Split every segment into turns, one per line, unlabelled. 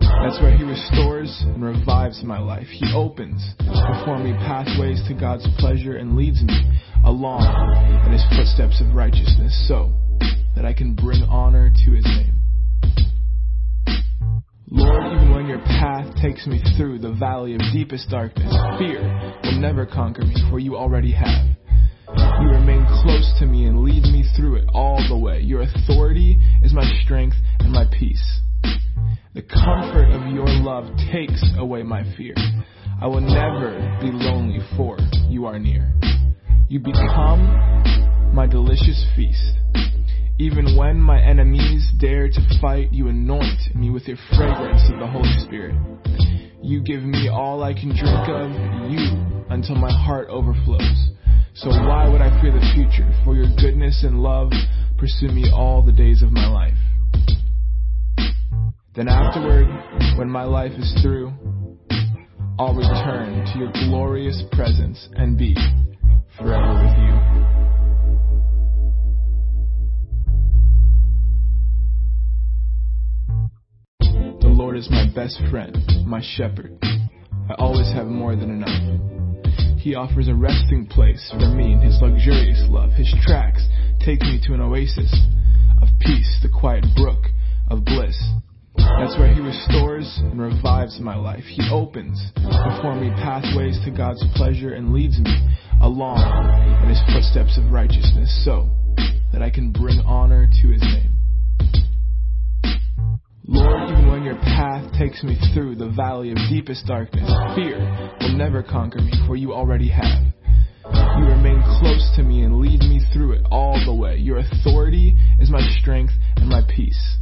That's where He restores and revives my life. He opens before me pathways to God's pleasure and leads me along in His footsteps of righteousness so that I can bring honor to His name. Lord, even when your path takes me through the valley of deepest darkness, fear will never conquer me, for you already have. You remain close to me and lead me through it all the way. Your authority is my strength and my peace. The comfort of your love takes away my fear. I will never be lonely, for you are near. You become my delicious feast. Even when my enemies dare to fight, you anoint me with your fragrance of the Holy Spirit. You give me all I can drink of, you, until my heart overflows. So why would I fear the future? For your goodness and love pursue me all the days of my life. Then afterward, when my life is through, I'll return to your glorious presence and be forever with you. The Lord is my best friend, my shepherd. I always have more than enough. He offers a resting place for me in His luxurious love. His tracks take me to an oasis of peace, the quiet brook of bliss. That's where He restores and revives my life. He opens before me pathways to God's pleasure and leads me along in His footsteps of righteousness so that I can bring honor to His name. Lord, even when your path takes me through the valley of deepest darkness, fear will never conquer me, for you already have. You remain close to me and lead me through it all the way. Your authority is my strength and my peace.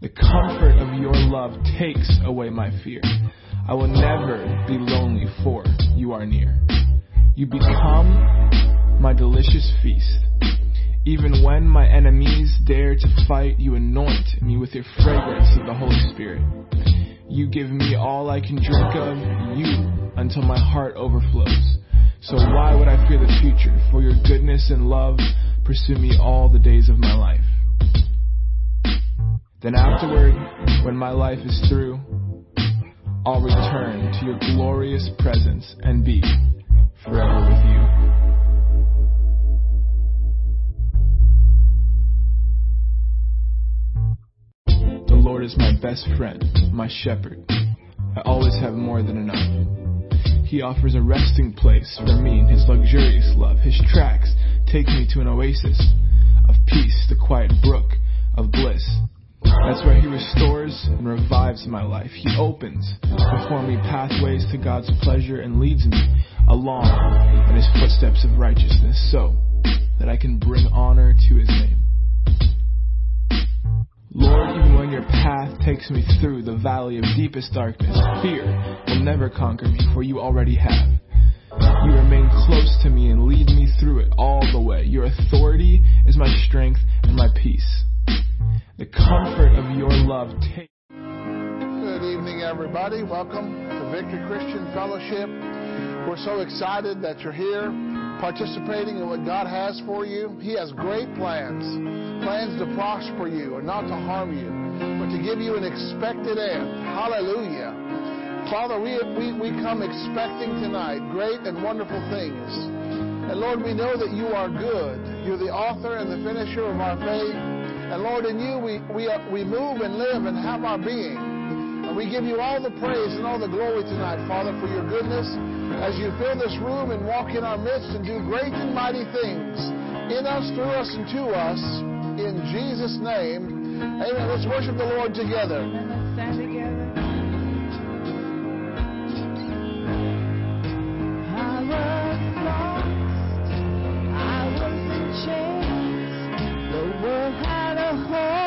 The comfort of your love takes away my fear. I will never be lonely, for you are near. You become my delicious feast. Even when my enemies dare to fight, you anoint me with your fragrance of the Holy Spirit. You give me all I can drink of, you, until my heart overflows. So why would I fear the future? For your goodness and love pursue me all the days of my life. Then afterward, when my life is through, I'll return to your glorious presence and be forever with you. The Lord is my best friend, my shepherd. I always have more than enough. He offers a resting place for me in His luxurious love. His tracks take me to an oasis of peace, the quiet brook of bliss. That's where He restores and revives my life. He opens before me pathways to God's pleasure and leads me along in His footsteps of righteousness so that I can bring honor to His name. Lord, even when your path takes me through the valley of deepest darkness, fear will never conquer me, for you already have. You remain close to me and lead me through it all the way. Your authority is my strength and my peace. The comfort of your love takes.
Good evening, everybody. Welcome to Victory Christian Fellowship. We're so excited that you're here participating in what God has for you. He has great plans plans to prosper you and not to harm you, but to give you an expected end. Hallelujah. Father, we, we, we come expecting tonight great and wonderful things. And Lord, we know that you are good. You're the author and the finisher of our faith. And Lord, in you we, we, uh, we move and live and have our being. And we give you all the praise and all the glory tonight, Father, for your goodness as you fill this room and walk in our midst and do great and mighty things in us, through us, and to us. In Jesus' name, amen. Let's worship the Lord together.
Had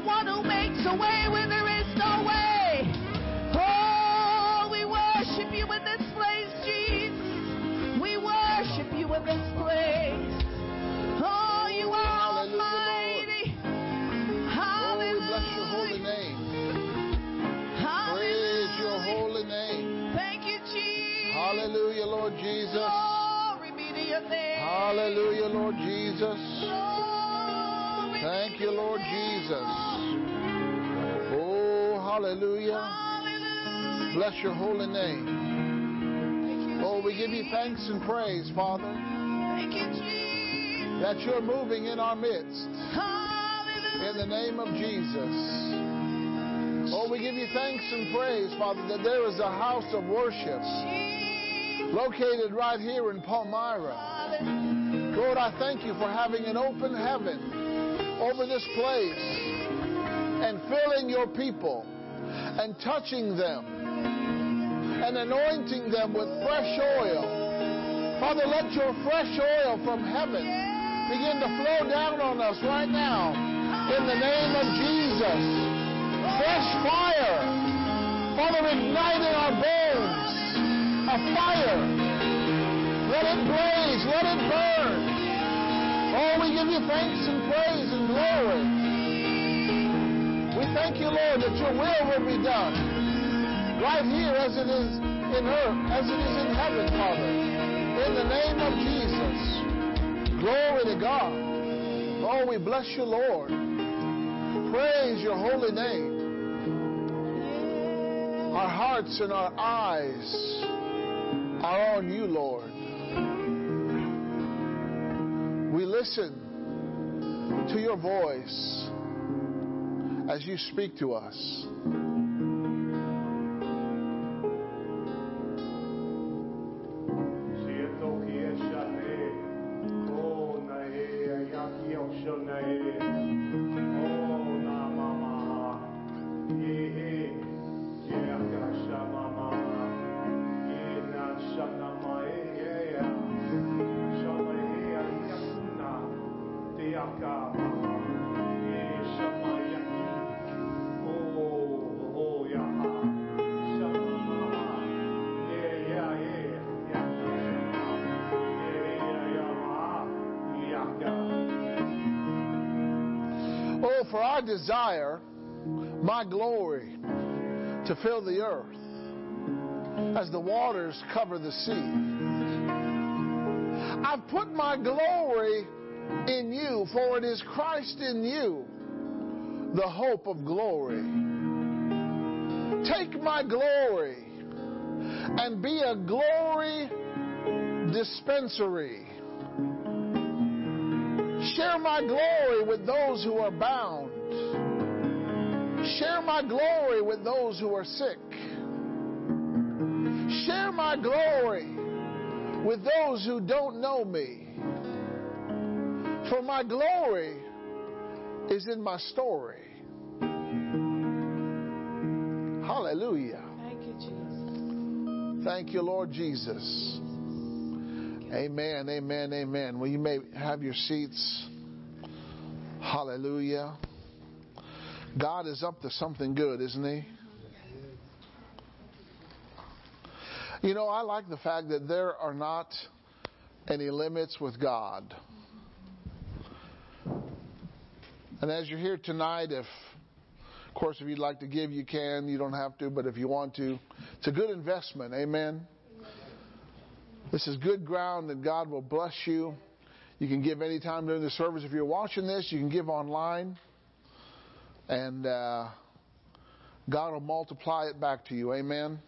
the one who makes a way where there is no way. Oh, we worship you in this place, Jesus. We worship you in this place. Oh, you are
Hallelujah,
almighty.
Oh, we bless your holy name. Praise your
Hallelujah.
holy name.
Thank you, Jesus.
Hallelujah, Lord Jesus.
Glory be to your name.
Hallelujah, Lord Jesus.
Glory
Thank you, Lord Jesus. Hallelujah.
Hallelujah.
Bless your holy name.
You,
Oh, we give you thanks and praise, Father,
Thank you, Jesus.
that you're moving in our midst.
Hallelujah.
In the name of Jesus. Oh, we give you thanks and praise, Father, that there is a house of worship
Jesus.
located right here in Palmyra.
Hallelujah.
Lord, I thank you for having an open heaven over this place and filling your people and touching them and anointing them with fresh oil. Father, let your fresh oil from heaven begin to flow down on us right now in the name of Jesus. Fresh fire. Father, ignite in our bones a fire. Let it blaze. Let it burn. Oh, we give you thanks and praise and glory. We thank you, Lord, that your will will be done right here as it is in earth, as it is in heaven, Father. In the name of Jesus. Glory to God. Oh, we bless you, Lord. Praise your holy name. Our hearts and our eyes are on you, Lord. We listen to your voice as you speak to us. I desire my glory to fill the earth as the waters cover the sea. I've put my glory in you, for it is Christ in you, the hope of glory. Take my glory and be a glory dispensary. Share my glory with those who are bound. Share my glory with those who are sick. Share my glory with those who don't know me. For my glory is in my story. Hallelujah.
Thank you, Jesus.
Thank you, Lord Jesus. Amen, amen, amen. Well, you may have your seats. Hallelujah. God is up to something good, isn't He? You know, I like the fact that there are not any limits with God. And as you're here tonight, if, of course, if you'd like to give, you can. You don't have to, but if you want to, it's a good investment. Amen. This is good ground that God will bless you. You can give anytime during the service. If you're watching this, you can give online. And uh, God will multiply it back to you. Amen.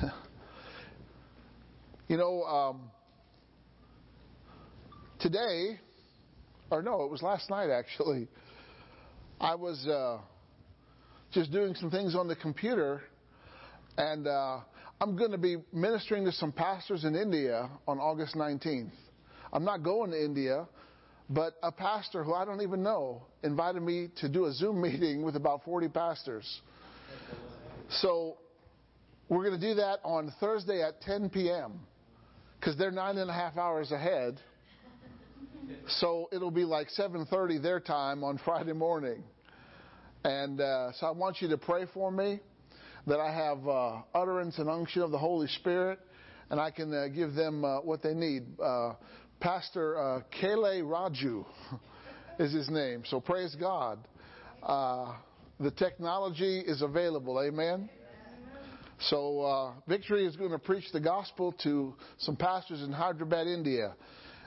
you know, um, today, or no, it was last night actually, I was uh, just doing some things on the computer, and uh, I'm going to be ministering to some pastors in India on August 19th. I'm not going to India, but a pastor who I don't even know invited me to do a Zoom meeting with about 40 pastors. So we're going to do that on Thursday at 10 p.m. because they're nine and a half hours ahead. So it'll be like 7:30 their time on Friday morning. And uh, so I want you to pray for me that I have uh, utterance and unction of the Holy Spirit, and I can uh, give them uh, what they need. Pastor uh, Kele Raju is his name. So praise God. Uh, the technology is available. Amen. So uh, Victory is going to preach the gospel to some pastors in Hyderabad, India,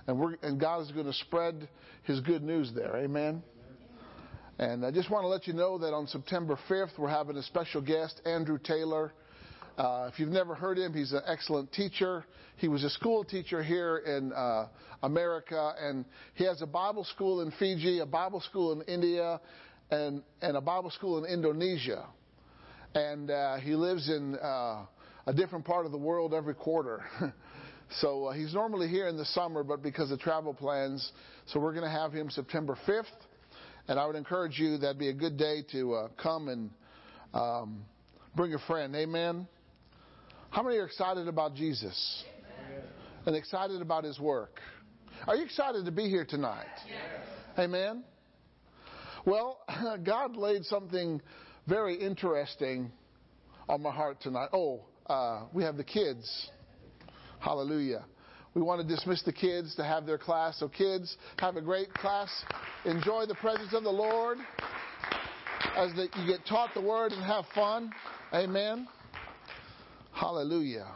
and, we're, and God is going to spread His good news there. Amen. And I just want to let you know that on September 5th, we're having a special guest, Andrew Taylor. Uh, if you've never heard him, he's an excellent teacher. He was a school teacher here in uh, America, and he has a Bible school in Fiji, a Bible school in India, and, and a Bible school in Indonesia. And uh, he lives in uh, a different part of the world every quarter. so uh, he's normally here in the summer, but because of travel plans, so we're going to have him September 5th. And I would encourage you that'd be a good day to uh, come and um, bring a friend. Amen. How many are excited about Jesus and excited about His work? Are you excited to be here tonight? Amen. Well, God laid something very interesting on my heart tonight. Oh, uh, we have the kids. Hallelujah. We want to dismiss the kids to have their class. So, kids, have a great class. Enjoy the presence of the Lord as the, you get taught the word and have fun. Amen. Hallelujah.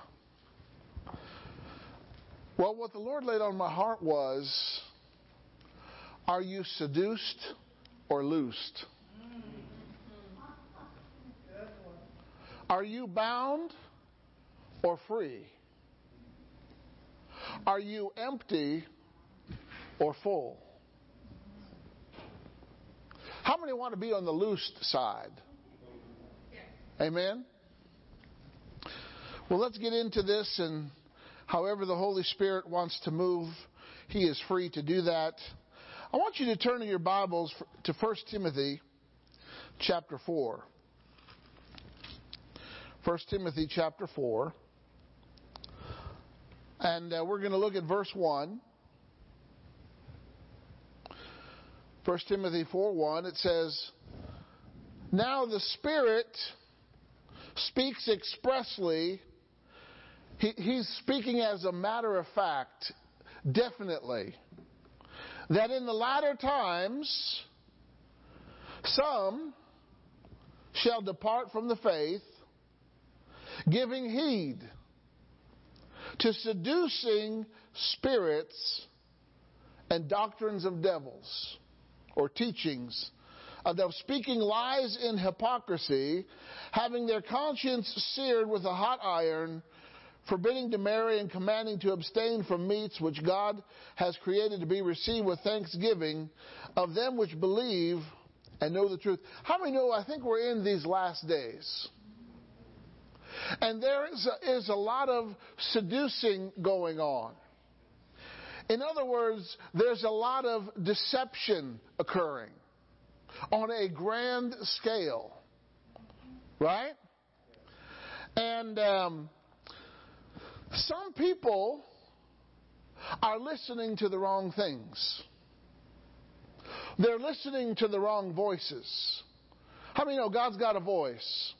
Well, what the Lord laid on my heart was are you seduced or loosed? Are you bound or free? Are you empty or full? How many want to be on the loosed side? Amen? Well, let's get into this, and however the Holy Spirit wants to move, He is free to do that. I want you to turn in your Bibles to 1 Timothy chapter 4. 1 Timothy chapter 4. And uh, we're going to look at verse 1. 1 Timothy 4 1, it says, Now the Spirit speaks expressly. He, he's speaking as a matter of fact, definitely, that in the latter times some shall depart from the faith giving heed to seducing spirits and doctrines of devils or teachings of speaking lies in hypocrisy, having their conscience seared with a hot iron, forbidding to marry and commanding to abstain from meats which God has created to be received with thanksgiving of them which believe and know the truth. How many know I think we're in these last days? And there is a, is a lot of seducing going on. In other words, there's a lot of deception occurring on a grand scale. Right? And um, some people are listening to the wrong things. They're listening to the wrong voices. How many know God's got a voice?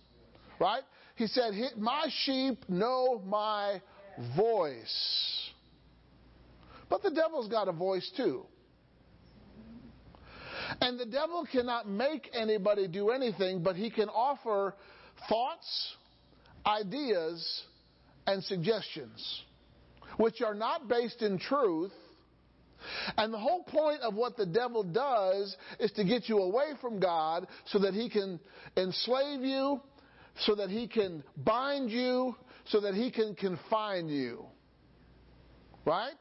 Right? He said, My sheep know my voice. But the devil's got a voice too. And the devil cannot make anybody do anything, but he can offer thoughts, ideas, and suggestions, which are not based in truth. And the whole point of what the devil does is to get you away from God so that he can enslave you so that he can bind you, so that he can confine you. Right?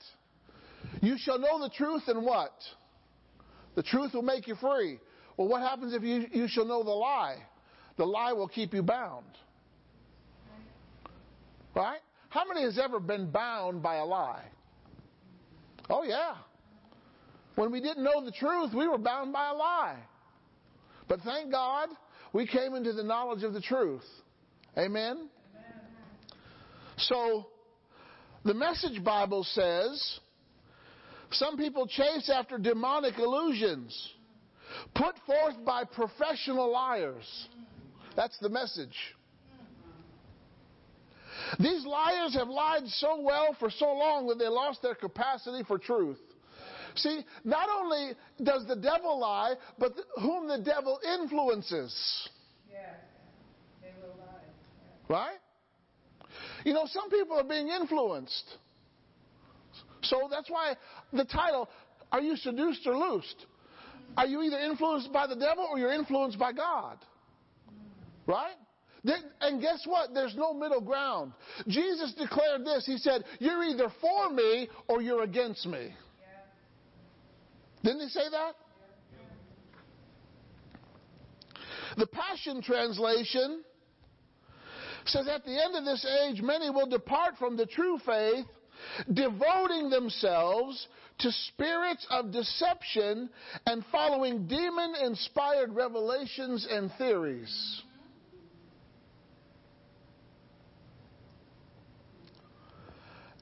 You shall know the truth and what? The truth will make you free. Well, what happens if you, you shall know the lie? The lie will keep you bound. Right? How many has ever been bound by a lie? Oh, yeah. When we didn't know the truth, we were bound by a lie. But thank God, we came into the knowledge of the truth. Amen? So, the Message Bible says, some people chase after demonic illusions put forth by professional liars. That's the message. These liars have lied so well for so long that they lost their capacity for truth. See, not only does the devil lie, but whom the devil influences.
They will lie.
Right? You know, some people are being influenced. So that's why the title, Are You Seduced or Loosed? Are you either influenced by the devil or you're influenced by God? Right? And guess what? There's no middle ground. Jesus declared this. He said, You're either for me or you're against me. Didn't he say that? The Passion Translation says, At the end of this age, many will depart from the true faith, devoting themselves to spirits of deception and following demon inspired revelations and theories.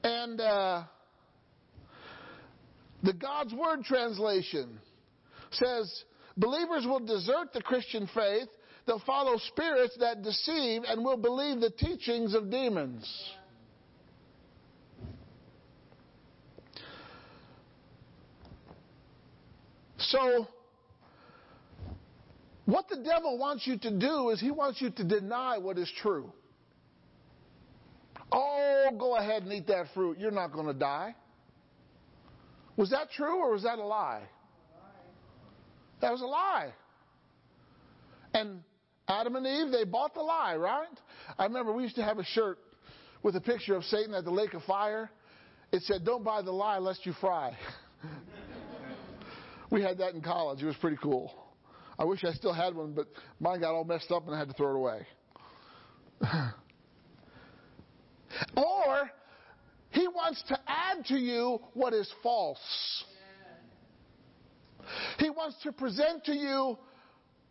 And uh, the God's Word translation says believers will desert the Christian faith, they'll follow spirits that deceive, and will believe the teachings of demons. So, what the devil wants you to do is he wants you to deny what is true. Oh, go ahead and eat that fruit. You're not going to die. Was that true or was that a lie? That was a lie. And Adam and Eve, they bought the lie, right? I remember we used to have a shirt with a picture of Satan at the lake of fire. It said, Don't buy the lie lest you fry. we had that in college. It was pretty cool. I wish I still had one, but mine got all messed up and I had to throw it away. Or he wants to add to you what is false. He wants to present to you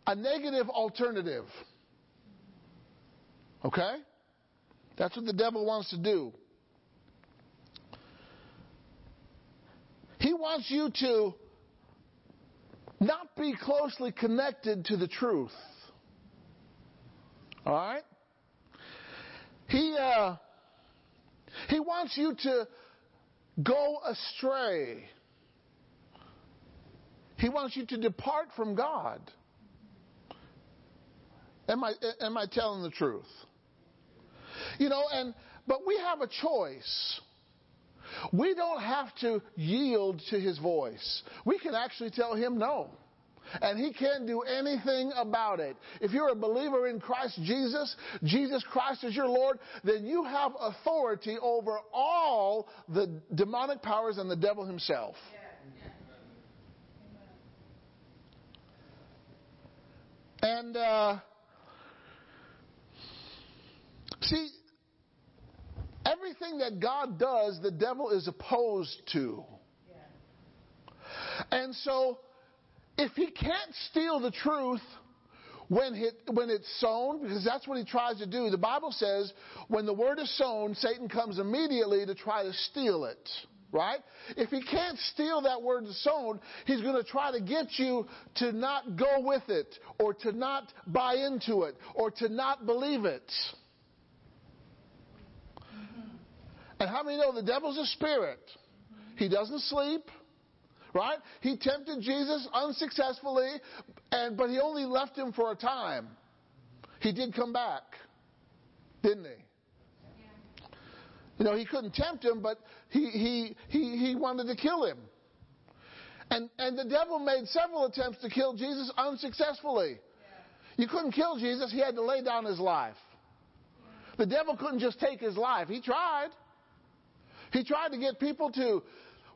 a negative alternative. Okay? That's what the devil wants to do. He wants you to not be closely connected to the truth. All right? He, uh, he wants you to go astray. He wants you to depart from God. Am I, am I telling the truth? You know, and, but we have a choice. We don't have to yield to his voice. We can actually tell him no and he can't do anything about it. If you're a believer in Christ Jesus, Jesus Christ is your Lord, then you have authority over all the demonic powers and the devil himself. And uh, see, everything that God does, the devil is opposed to. And so if he can't steal the truth when, it, when it's sown, because that's what he tries to do, the Bible says when the word is sown, Satan comes immediately to try to steal it. Right? If he can't steal that word sown, he's going to try to get you to not go with it, or to not buy into it, or to not believe it. Mm-hmm. And how many know the devil's a spirit? He doesn't sleep. Right? He tempted Jesus unsuccessfully, and, but he only left him for a time. He did come back, didn't he? You know, he couldn't tempt him, but he, he, he, he wanted to kill him. And, and the devil made several attempts to kill Jesus unsuccessfully. You couldn't kill Jesus, he had to lay down his life. The devil couldn't just take his life. He tried. He tried to get people to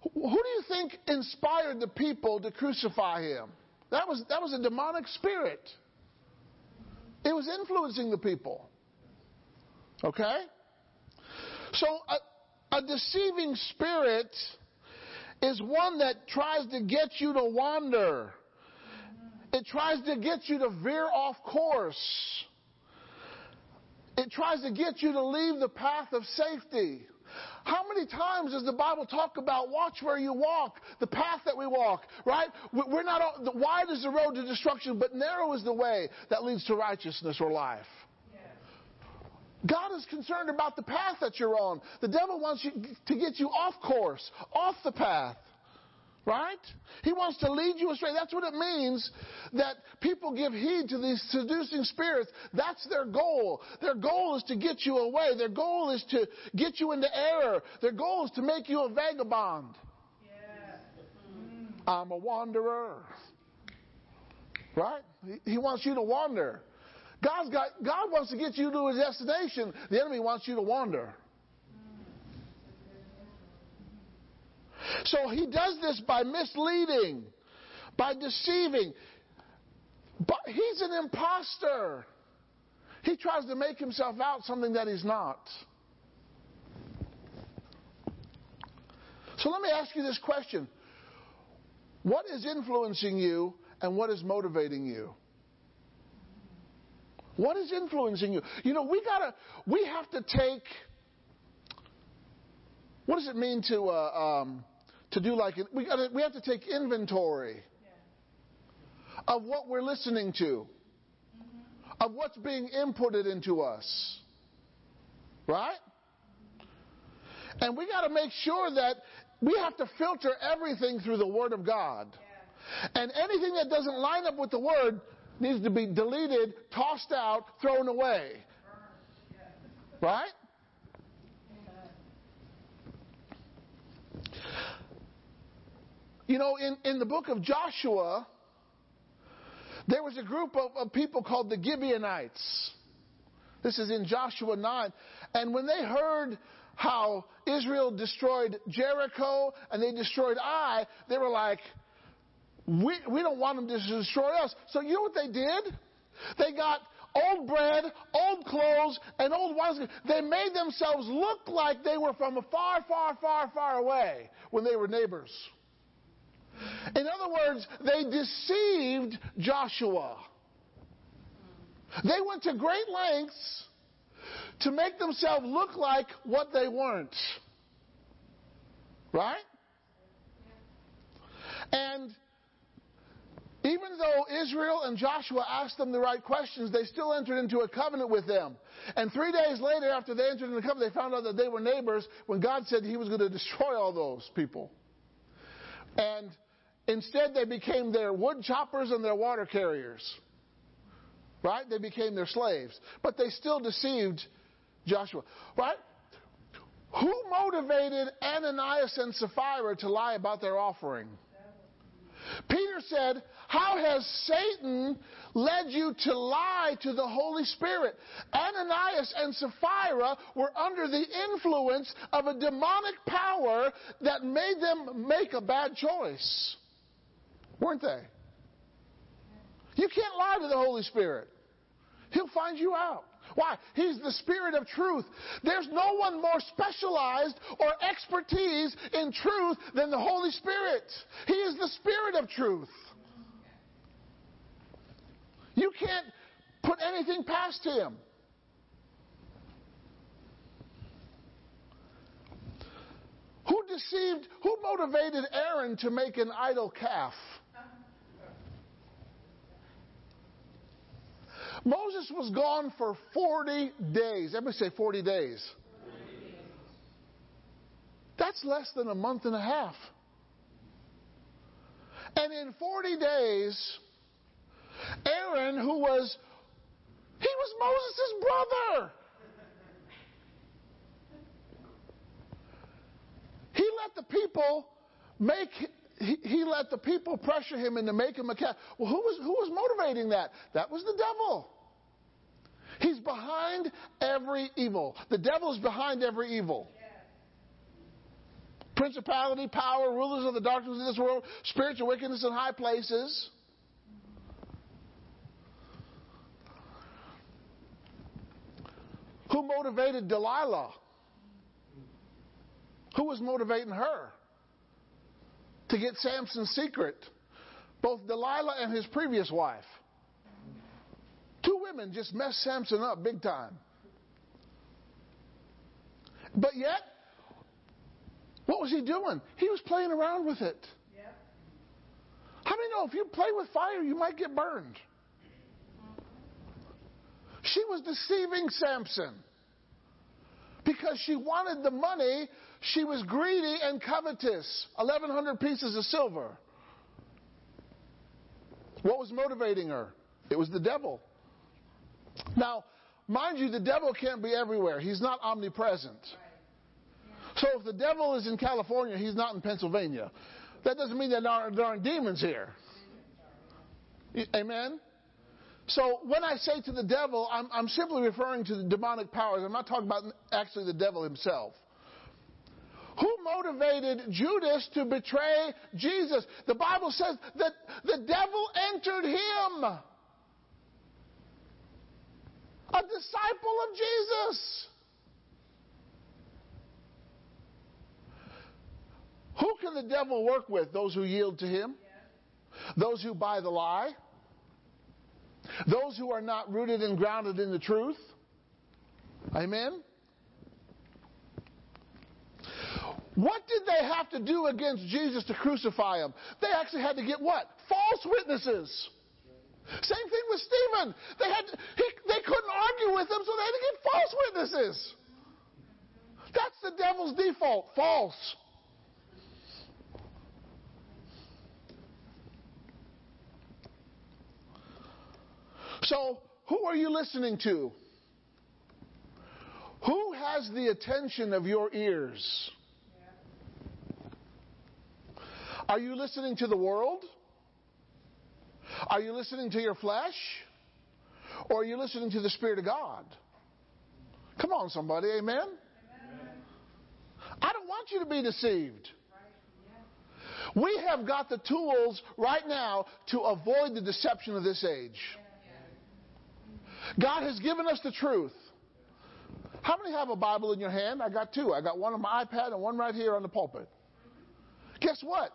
Who do you think inspired the people to crucify him? That was, that was a demonic spirit. It was influencing the people. Okay? So, a, a deceiving spirit is one that tries to get you to wander. It tries to get you to veer off course. It tries to get you to leave the path of safety. How many times does the Bible talk about watch where you walk, the path that we walk, right? We're not, all, wide is the road to destruction, but narrow is the way that leads to righteousness or life. God is concerned about the path that you're on. The devil wants you to get you off course, off the path. Right? He wants to lead you astray. That's what it means that people give heed to these seducing spirits. That's their goal. Their goal is to get you away. Their goal is to get you into error. Their goal is to make you a vagabond. Yeah. I'm a wanderer. Right? He wants you to wander. God's got, God wants to get you to a destination. The enemy wants you to wander. So he does this by misleading, by deceiving. But he's an impostor. He tries to make himself out something that he's not. So let me ask you this question What is influencing you and what is motivating you? What is influencing you? You know, we gotta, we have to take. What does it mean to uh, um, to do like it. we gotta, we have to take inventory yeah. of what we're listening to, mm-hmm. of what's being inputted into us, right? And we got to make sure that we have to filter everything through the Word of God. Yeah. And anything that doesn't line up with the Word needs to be deleted, tossed out, thrown away. Right? You know, in, in the book of Joshua, there was a group of, of people called the Gibeonites. This is in Joshua 9. And when they heard how Israel destroyed Jericho and they destroyed Ai, they were like, we, we don't want them to destroy us. So you know what they did? They got old bread, old clothes, and old wines. They made themselves look like they were from a far, far, far, far away when they were neighbors. In other words, they deceived Joshua. They went to great lengths to make themselves look like what they weren't. Right? And even though Israel and Joshua asked them the right questions, they still entered into a covenant with them. And three days later, after they entered into the covenant, they found out that they were neighbors when God said He was going to destroy all those people. And instead, they became their wood choppers and their water carriers. Right? They became their slaves. But they still deceived Joshua. Right? Who motivated Ananias and Sapphira to lie about their offering? Peter said, How has Satan led you to lie to the Holy Spirit? Ananias and Sapphira were under the influence of a demonic power that made them make a bad choice. Weren't they? You can't lie to the Holy Spirit, He'll find you out. Why? He's the Spirit of truth. There's no one more specialized or expertise in truth than the Holy Spirit. He is the Spirit of truth. You can't put anything past Him. Who deceived, who motivated Aaron to make an idol calf? Moses was gone for 40 days. Everybody say 40 days. That's less than a month and a half. And in 40 days, Aaron, who was, he was Moses' brother. He let the people make he, he, let the people pressure him into making him a cat. Well, who was, who was motivating that? That was the devil. He's behind every evil. The devil is behind every evil. Principality, power, rulers of the darkness of this world, spiritual wickedness in high places. Who motivated Delilah? Who was motivating her to get Samson's secret? Both Delilah and his previous wife. Two women just messed Samson up big time. But yet, what was he doing? He was playing around with it. How many know if you play with fire, you might get burned? She was deceiving Samson because she wanted the money. She was greedy and covetous. 1,100 pieces of silver. What was motivating her? It was the devil. Now, mind you, the devil can't be everywhere. He's not omnipresent. So if the devil is in California, he's not in Pennsylvania. That doesn't mean that there aren't, there aren't demons here. Amen? So when I say to the devil, I'm, I'm simply referring to the demonic powers. I'm not talking about actually the devil himself. Who motivated Judas to betray Jesus? The Bible says that the devil entered him. A disciple of Jesus. Who can the devil work with? Those who yield to him? Those who buy the lie? Those who are not rooted and grounded in the truth. Amen? What did they have to do against Jesus to crucify him? They actually had to get what? False witnesses. Same thing with Stephen. They had he, they couldn't argue with him, so they had to get false witnesses. That's the devil's default, false. So, who are you listening to? Who has the attention of your ears? Are you listening to the world? Are you listening to your flesh? Or are you listening to the Spirit of God? Come on, somebody, amen? amen. I don't want you to be deceived. We have got the tools right now to avoid the deception of this age. God has given us the truth. How many have a Bible in your hand? I got two. I got one on my iPad and one right here on the pulpit. Guess what?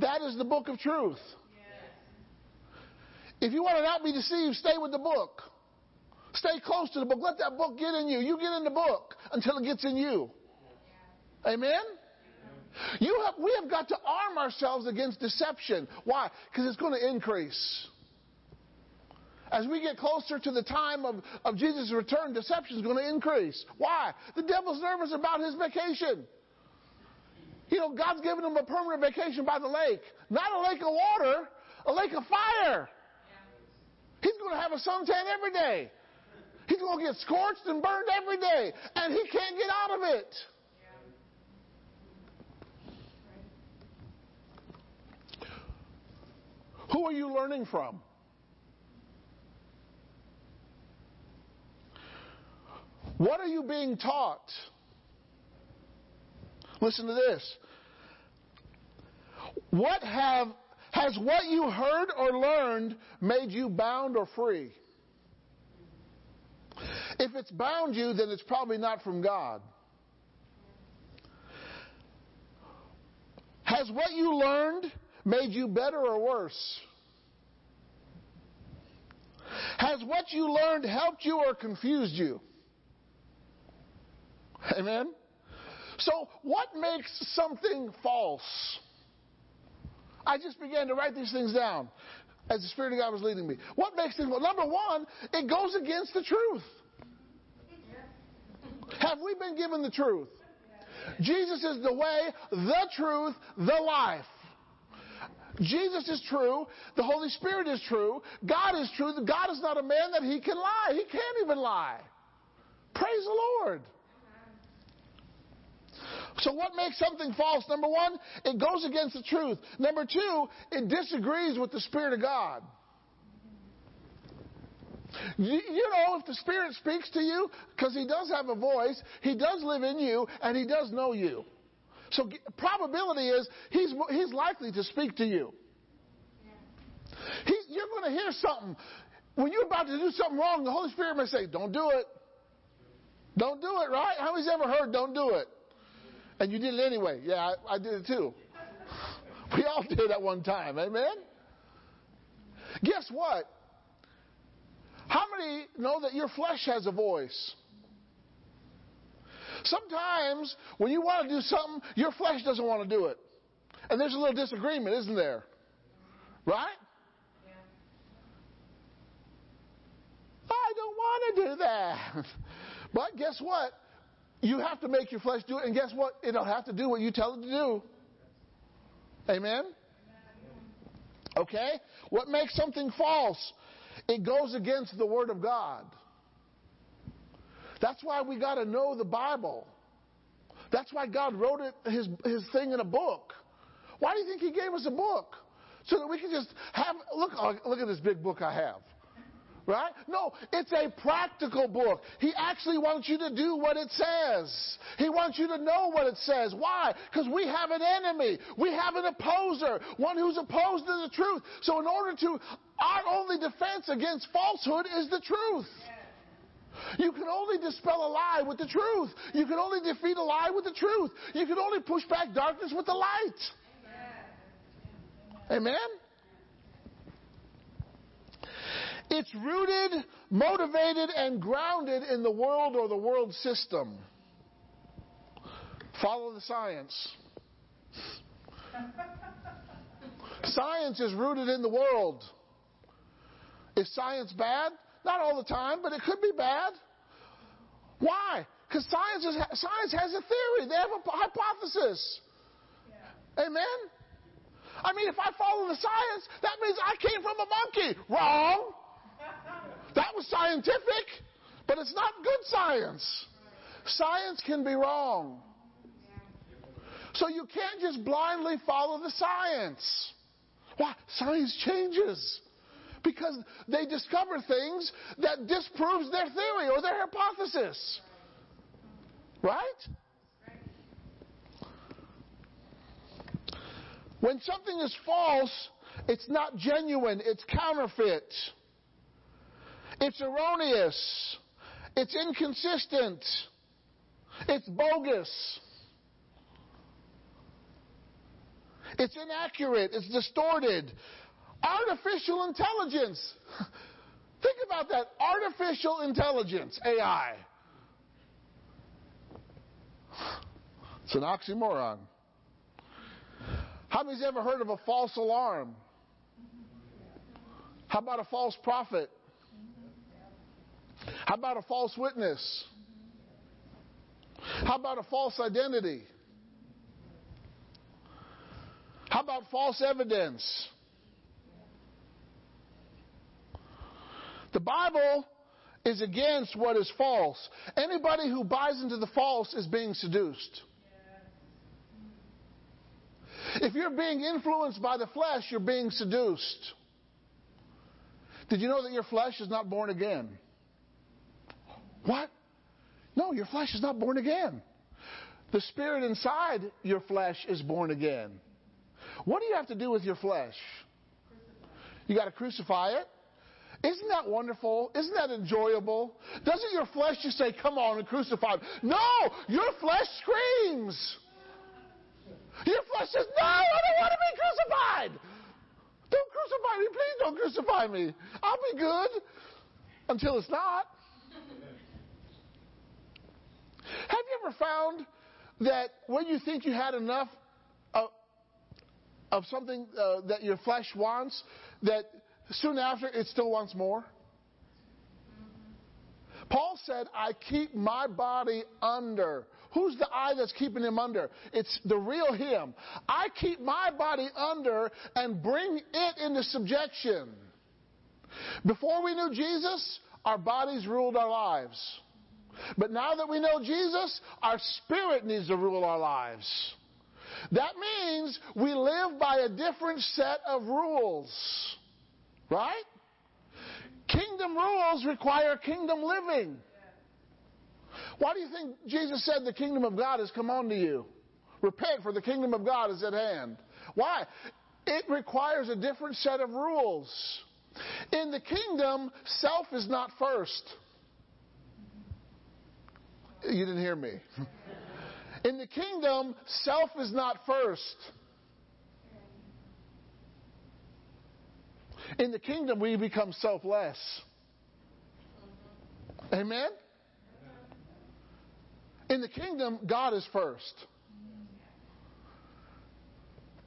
That is the book of truth. If you want to not be deceived, stay with the book. Stay close to the book. Let that book get in you. You get in the book until it gets in you. Amen? You have, we have got to arm ourselves against deception. Why? Because it's going to increase. As we get closer to the time of, of Jesus' return, deception is going to increase. Why? The devil's nervous about his vacation. You know, God's given him a permanent vacation by the lake. Not a lake of water, a lake of fire. He's going to have a suntan every day. He's going to get scorched and burned every day, and he can't get out of it. Who are you learning from? What are you being taught? Listen to this. What have has what you heard or learned made you bound or free? If it's bound you, then it's probably not from God. Has what you learned made you better or worse? Has what you learned helped you or confused you? Amen? So, what makes something false? I just began to write these things down as the Spirit of God was leading me. What makes things false? Number one, it goes against the truth. Have we been given the truth? Jesus is the way, the truth, the life. Jesus is true. The Holy Spirit is true. God is true. God is not a man that he can lie. He can't even lie. Praise the Lord. So what makes something false? Number one, it goes against the truth. Number two, it disagrees with the Spirit of God. You, know, if the Spirit speaks to you, because He does have a voice, He does live in you, and He does know you. So probability is he's, he's likely to speak to you. He's, you're going to hear something. When you're about to do something wrong, the Holy Spirit may say, don't do it. Don't do it, right? How many's ever heard, don't do it? And you did it anyway. Yeah, I, I did it too. We all did at one time. Amen? Guess what? How many know that your flesh has a voice? Sometimes when you want to do something, your flesh doesn't want to do it. And there's a little disagreement, isn't there? Right? I don't want to do that. But guess what? You have to make your flesh do it, and guess what? It'll have to do what you tell it to do. Amen? Okay? What makes something false? It goes against the Word of God. That's why we got to know the Bible. That's why God wrote it, his, his thing in a book. Why do you think He gave us a book? So that we can just have, look, look at this big book I have. Right? No, it's a practical book. He actually wants you to do what it says. He wants you to know what it says. Why? Because we have an enemy. We have an opposer, one who's opposed to the truth. So in order to, our only defense against falsehood is the truth. You can only dispel a lie with the truth. You can only defeat a lie with the truth. You can only push back darkness with the light. Amen? It's rooted, motivated, and grounded in the world or the world system. Follow the science. Science is rooted in the world. Is science bad? Not all the time, but it could be bad. Why? Because science, is, science has a theory. They have a hypothesis. Amen? I mean, if I follow the science, that means I came from a monkey. Wrong. That was scientific, but it's not good science. Science can be wrong. So you can't just blindly follow the science. Why? Science changes. Because they discover things that disproves their theory or their hypothesis. Right? When something is false, it's not genuine, it's counterfeit. It's erroneous. It's inconsistent. It's bogus. It's inaccurate. It's distorted. Artificial intelligence. Think about that. Artificial intelligence, AI. It's an oxymoron. How many's ever heard of a false alarm? How about a false prophet? How about a false witness? How about a false identity? How about false evidence? The Bible is against what is false. Anybody who buys into the false is being seduced. If you're being influenced by the flesh, you're being seduced. Did you know that your flesh is not born again? What? No, your flesh is not born again. The spirit inside your flesh is born again. What do you have to do with your flesh? You got to crucify it. Isn't that wonderful? Isn't that enjoyable? Doesn't your flesh just say, come on and crucify me? No! Your flesh screams. Your flesh says, no, I don't want to be crucified. Don't crucify me. Please don't crucify me. I'll be good until it's not. Have you ever found that when you think you had enough of, of something uh, that your flesh wants, that soon after it still wants more? Paul said, I keep my body under. Who's the I that's keeping him under? It's the real him. I keep my body under and bring it into subjection. Before we knew Jesus, our bodies ruled our lives. But now that we know Jesus, our spirit needs to rule our lives. That means we live by a different set of rules. Right? Kingdom rules require kingdom living. Why do you think Jesus said the kingdom of God has come on to you? Repent, for the kingdom of God is at hand. Why? It requires a different set of rules. In the kingdom, self is not first. You didn't hear me. In the kingdom, self is not first. In the kingdom, we become selfless. Amen? In the kingdom, God is first.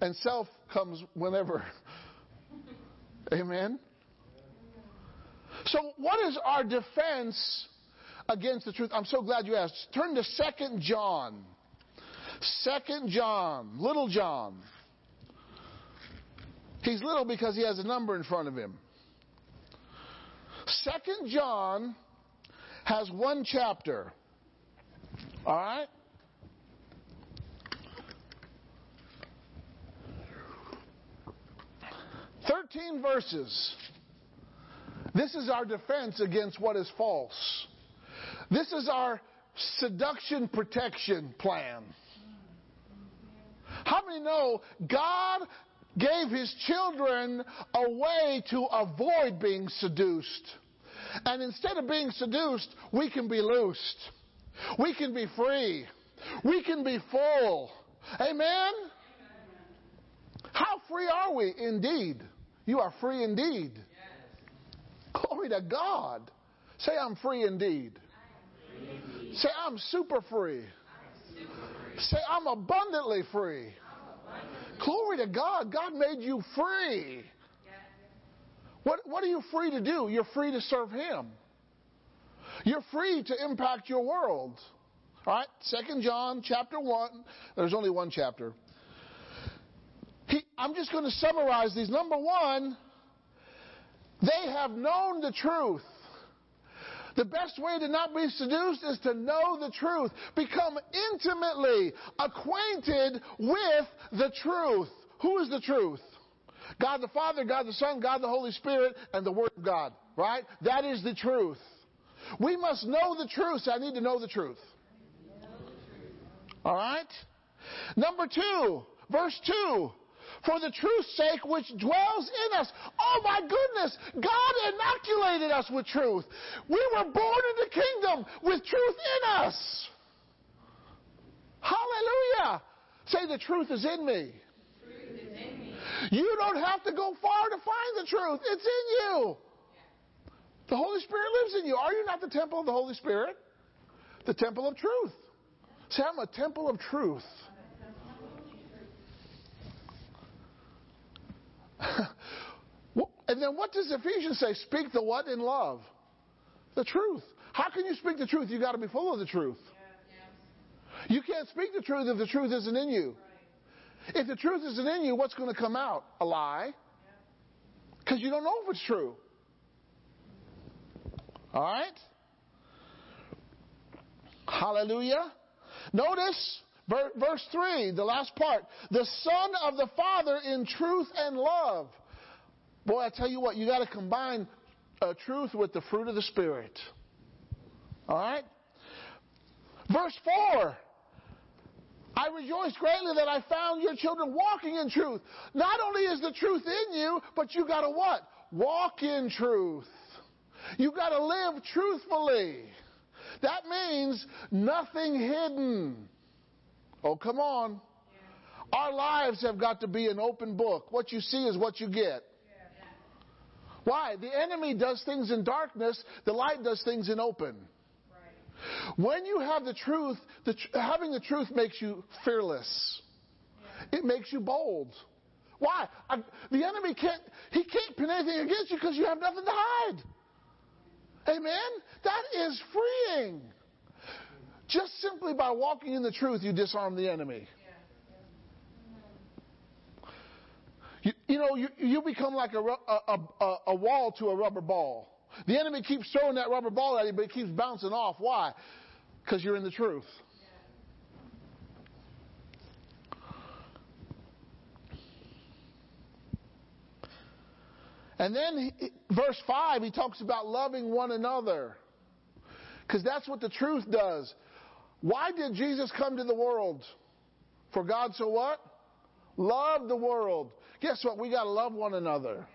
And self comes whenever. Amen? So, what is our defense against the truth? I'm so glad you asked. Turn to Second John. Second John, little John. He's little because he has a number in front of him. Second John has one chapter. All right? Thirteen verses. This is our defense against what is false. This is our seduction protection plan. How many know God gave his children a way to avoid being seduced? And instead of being seduced, we can be loosed. We can be free. We can be full. Amen? How free are we? Indeed. You are free indeed. Glory to God. Say, I'm free indeed. Say, I'm super free. Say, I'm abundantly free. Glory to God. God made you free. What, what are you free to do? You're free to serve Him. You're free to impact your world. All right, Second John chapter one. There's only one chapter. He, I'm just going to summarize these. Number one, they have known the truth. The best way to not be seduced is to know the truth. Become intimately acquainted with the truth. Who is the truth? God the Father, God the Son, God the Holy Spirit, and the Word of God. Right? That is the truth. We must know the truth. I need to know the truth. All right? Number two, verse two. For the truth's sake which dwells in us. Oh my goodness! God inoculated us with truth. We were born into kingdom with truth in us. Hallelujah! Say the truth is in me. You don't have to go far to find the truth. It's in you. The Holy Spirit lives in you. Are you not the temple of the Holy Spirit? The temple of truth. Say, I'm a temple of truth. and then what does Ephesians say? Speak the what in love? The truth. How can you speak the truth? You've got to be full of the truth. You can't speak the truth if the truth isn't in you. If the truth isn't in you, what's going to come out? A lie. Because you don't know if it's true. All right? Hallelujah. Notice verse 3, the last part. The Son of the Father in truth and love. Boy, I tell you what, you got to combine uh, truth with the fruit of the Spirit. All right? Verse 4. I rejoice greatly that I found your children walking in truth. Not only is the truth in you, but you gotta what? Walk in truth. You gotta live truthfully. That means nothing hidden. Oh, come on. Our lives have got to be an open book. What you see is what you get. Why? The enemy does things in darkness, the light does things in open. When you have the truth, the tr- having the truth makes you fearless. It makes you bold. Why? I, the enemy can't, he can't pin anything against you because you have nothing to hide. Amen? That is freeing. Just simply by walking in the truth, you disarm the enemy. You, you know, you, you become like a, a, a, a wall to a rubber ball. The enemy keeps throwing that rubber ball at you, but it keeps bouncing off. Why? Because you're in the truth. And then, verse 5, he talks about loving one another. Because that's what the truth does. Why did Jesus come to the world? For God so what? Love the world. Guess what? We got to love one another.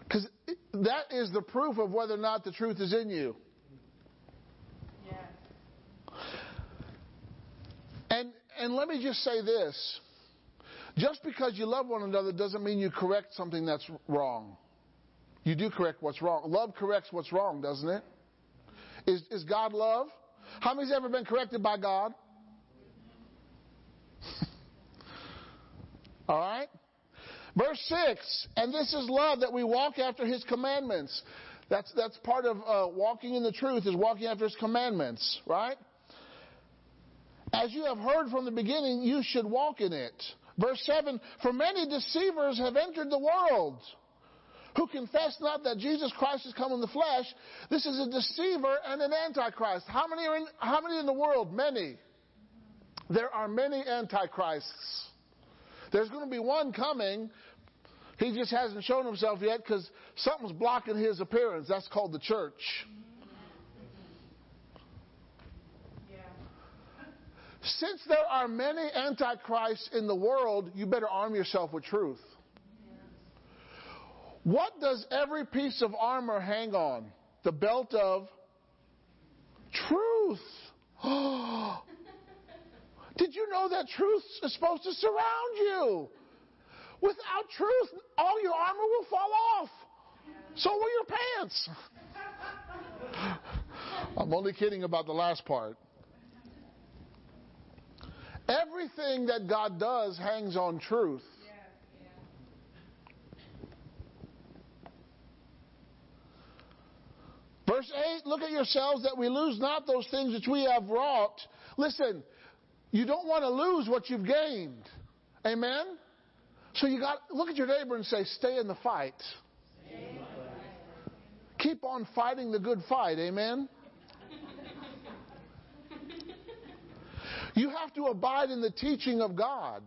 Because that is the proof of whether or not the truth is in you.
Yes.
And and let me just say this. Just because you love one another doesn't mean you correct something that's wrong. You do correct what's wrong. Love corrects what's wrong, doesn't it? Is is God love? How many's ever been corrected by God? All right? Verse 6, and this is love that we walk after his commandments. That's, that's part of uh, walking in the truth, is walking after his commandments, right? As you have heard from the beginning, you should walk in it. Verse 7, for many deceivers have entered the world who confess not that Jesus Christ has come in the flesh. This is a deceiver and an antichrist. How many are in, how many in the world? Many. There are many antichrists. There's going to be one coming. He just hasn't shown himself yet because something's blocking his appearance. That's called the church. Since there are many antichrists in the world, you better arm yourself with truth. What does every piece of armor hang on? The belt of truth. Did you know that truth is supposed to surround you? Without truth, all your armor will fall off. So will your pants. I'm only kidding about the last part. Everything that God does hangs on truth.
Yes. Yeah.
Verse 8, look at yourselves that we lose not those things which we have wrought. Listen, you don't want to lose what you've gained. Amen? So you got, look at your neighbor and say, stay in the fight. Keep on fighting the good fight. Amen? You have to abide in the teaching of God.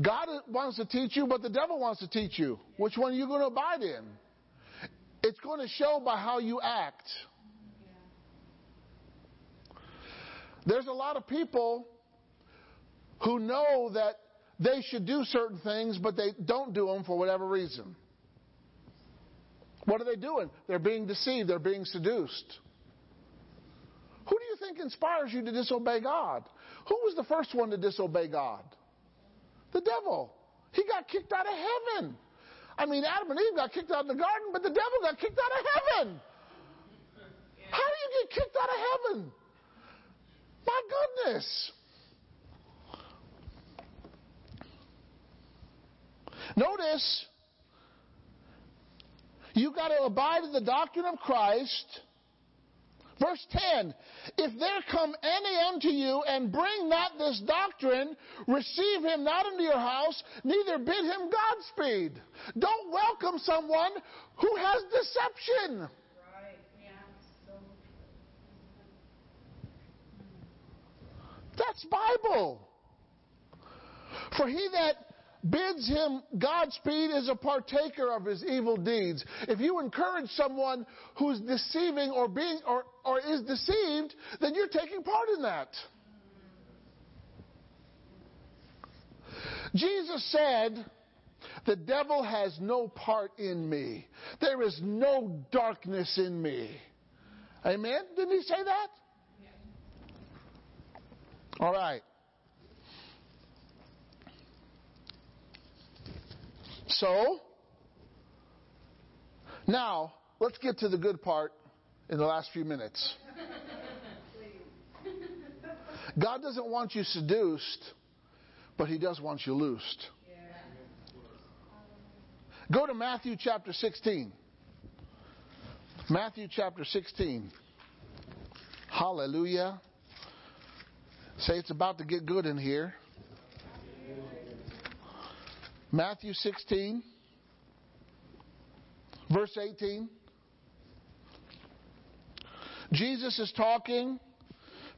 God wants to teach you, but the devil wants to teach you. Which one are you going to abide in? It's going to show by how you act. There's a lot of people who know that they should do certain things, but they don't do them for whatever reason. What are they doing? They're being deceived, they're being seduced. Who do you think inspires you to disobey God? Who was the first one to disobey God? The devil. He got kicked out of heaven. I mean, Adam and Eve got kicked out of the garden, but the devil got kicked out of heaven. How do you get kicked out of heaven? My goodness. Notice, you got to abide in the doctrine of Christ. Verse 10, if there come any unto you and bring not this doctrine, receive him not into your house, neither bid him Godspeed. Don't welcome someone who has deception.
Right.
That's Bible. For he that bids him Godspeed is a partaker of his evil deeds. If you encourage someone who's deceiving or being or, or is deceived, then you're taking part in that. Jesus said, the devil has no part in me. There is no darkness in me. Amen? Didn't he say that? All right. So, now, let's get to the good part in the last few minutes. God doesn't want you seduced, but He does want you loosed. Go to Matthew chapter 16. Matthew chapter 16. Hallelujah. Say it's about to get good in here. Matthew 16, verse 18. Jesus is talking.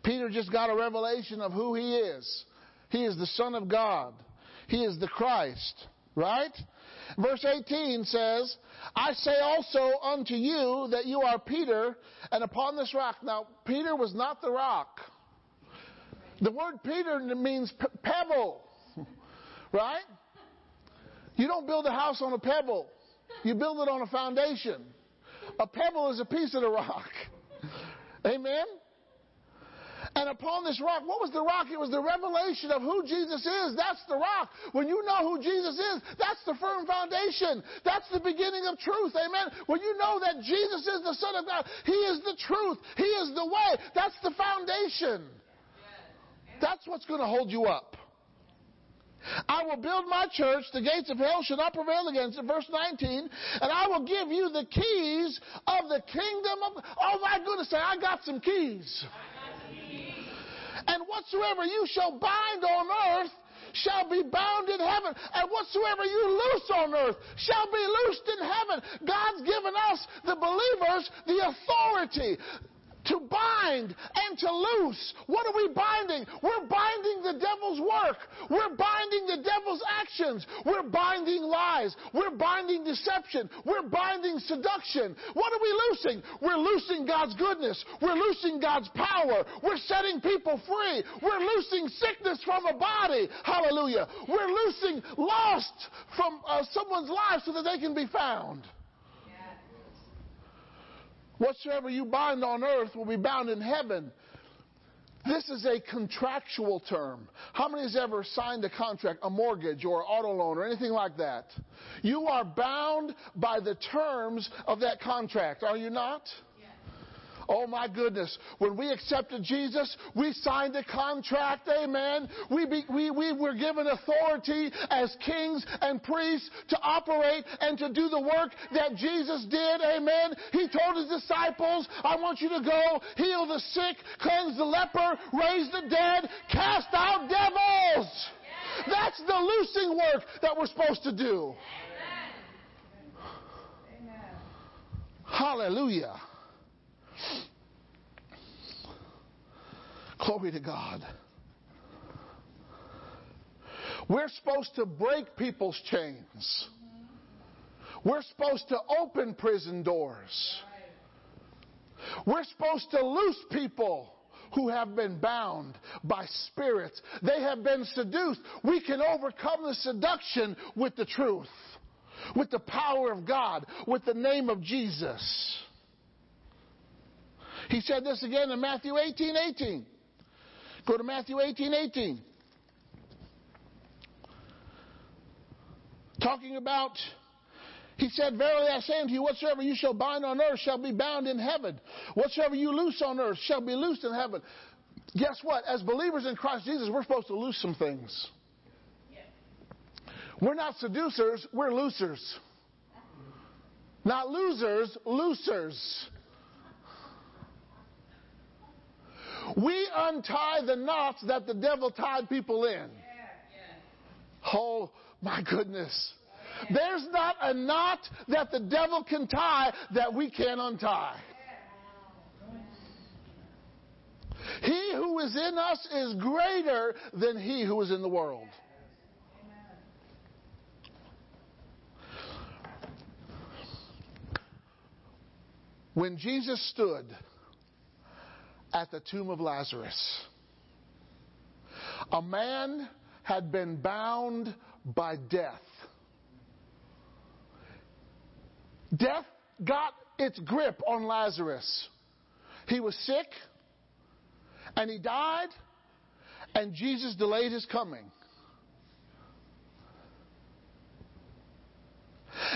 Peter just got a revelation of who he is. He is the Son of God. He is the Christ. Right? Verse 18 says, I say also unto you that you are Peter, and upon this rock. Now, Peter was not the rock. The word Peter means pebble, right? You don't build a house on a pebble. You build it on a foundation. A pebble is a piece of the rock. Amen? And upon this rock, what was the rock? It was the revelation of who Jesus is. That's the rock. When you know who Jesus is, that's the firm foundation. That's the beginning of truth. Amen. When you know that Jesus is the Son of God, He is the truth. He is the way. That's the foundation. That's what's going to hold you up. I will build my church, the gates of hell shall not prevail against it, verse 19, and I will give you the keys of the kingdom of, oh my goodness, I got some keys. I got some keys. And whatsoever you shall bind on earth shall be bound in heaven, and whatsoever you loose on earth shall be loosed in heaven. God's given us, the believers, the authority to bind and to loose. What are we binding? We're binding the devil's work. We're binding the devil's actions. We're binding lies. We're binding deception. We're binding seduction. What are we loosing? We're loosing God's goodness. We're loosing God's power. We're setting people free. We're loosing sickness from a body. Hallelujah. We're loosing lost from uh, someone's life so that they can be found. Whatsoever you bind on earth will be bound in heaven. This is a contractual term. How many has ever signed a contract, a mortgage or auto loan or anything like that? You are bound by the terms of that contract, are you not? Oh my goodness. When we accepted Jesus, we signed a contract, amen. We, be, we, we were given authority as kings and priests to operate and to do the work that Jesus did, amen. He told his disciples, I want you to go, heal the sick, cleanse the leper, raise the dead, cast out devils. That's the loosing work that we're supposed to do. Amen. Hallelujah. Glory to God. We're supposed to break people's chains. We're supposed to open prison doors. We're supposed to loose people who have been bound by spirits. They have been seduced. We can overcome the seduction with the truth, with the power of God, with the name of Jesus. He said this again in Matthew 18 18. Go to Matthew 18 18. Talking about, he said, Verily I say unto you, whatsoever you shall bind on earth shall be bound in heaven. Whatsoever you loose on earth shall be loosed in heaven. Guess what? As believers in Christ Jesus, we're supposed to loose some things. We're not seducers, we're loosers. Not losers, loosers. We untie the knots that the devil tied people in. Oh my goodness. There's not a knot that the devil can tie that we can't untie. He who is in us is greater than he who is in the world. When Jesus stood at the tomb of Lazarus, a man had been bound by death. Death got its grip on Lazarus. He was sick and he died, and Jesus delayed his coming.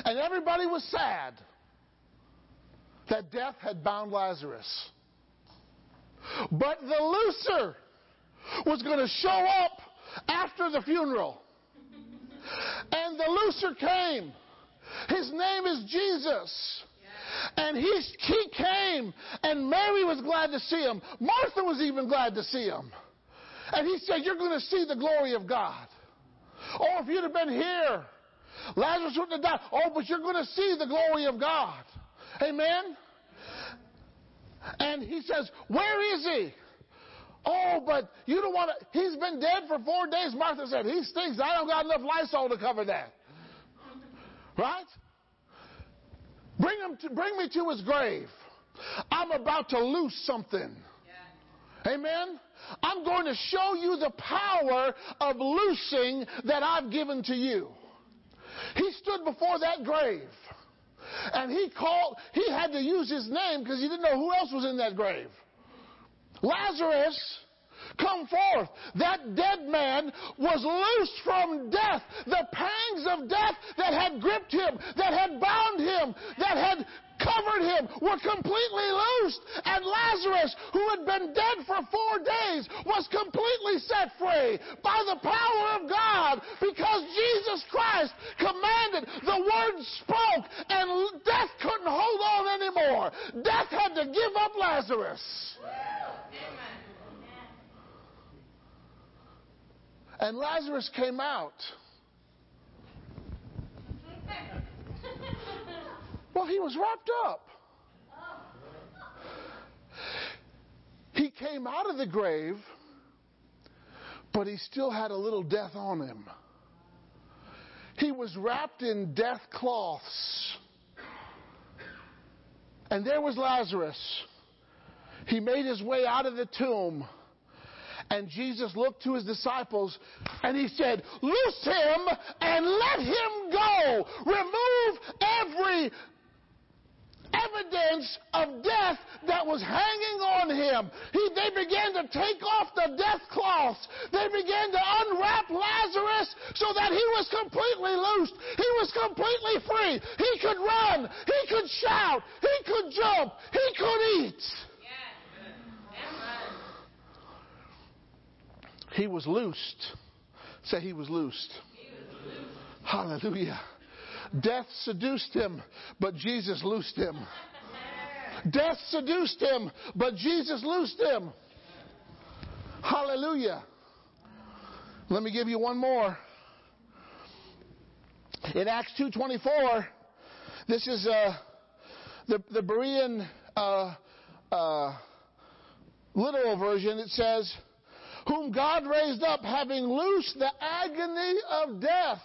And everybody was sad that death had bound Lazarus. But the looser was going to show up after the funeral. And the looser came. His name is Jesus. And he, he came, and Mary was glad to see him. Martha was even glad to see him. And he said, You're going to see the glory of God. Oh, if you'd have been here, Lazarus wouldn't have died. Oh, but you're going to see the glory of God. Amen? And he says, Where is he? Oh, but you don't want to. He's been dead for four days. Martha said, He stinks. I don't got enough Lysol to cover that. Right? Bring him to, bring me to his grave. I'm about to lose something. Amen. I'm going to show you the power of loosing that I've given to you. He stood before that grave. And he called, he had to use his name because he didn't know who else was in that grave. Lazarus, come forth. That dead man was loosed from death. The pangs of death that had gripped him, that had bound him, that had covered him were completely loosed. And Lazarus, who had been dead for four days, was completely set free by the power of God because Jesus Christ commanded, the word spoke, and death couldn't hold on anymore. Death had to give up Lazarus. And Lazarus came out. Well, he was wrapped up. He came out of the grave, but he still had a little death on him. He was wrapped in death cloths. And there was Lazarus. He made his way out of the tomb. And Jesus looked to his disciples and he said, Loose him and let him go. Remove every evidence of death that was hanging on him. He, they began to take off the death cloths. They began to unwrap Lazarus so that he was completely loosed. He was completely free. He could run. He could shout. He could jump. He could eat. He was loosed. Say he was loosed. Hallelujah. Death seduced him, but Jesus loosed him. Death seduced him, but Jesus loosed him. Hallelujah. Let me give you one more. In Acts 2.24, this is uh, the, the Berean uh, uh, literal version. It says, whom God raised up, having loosed the agony of death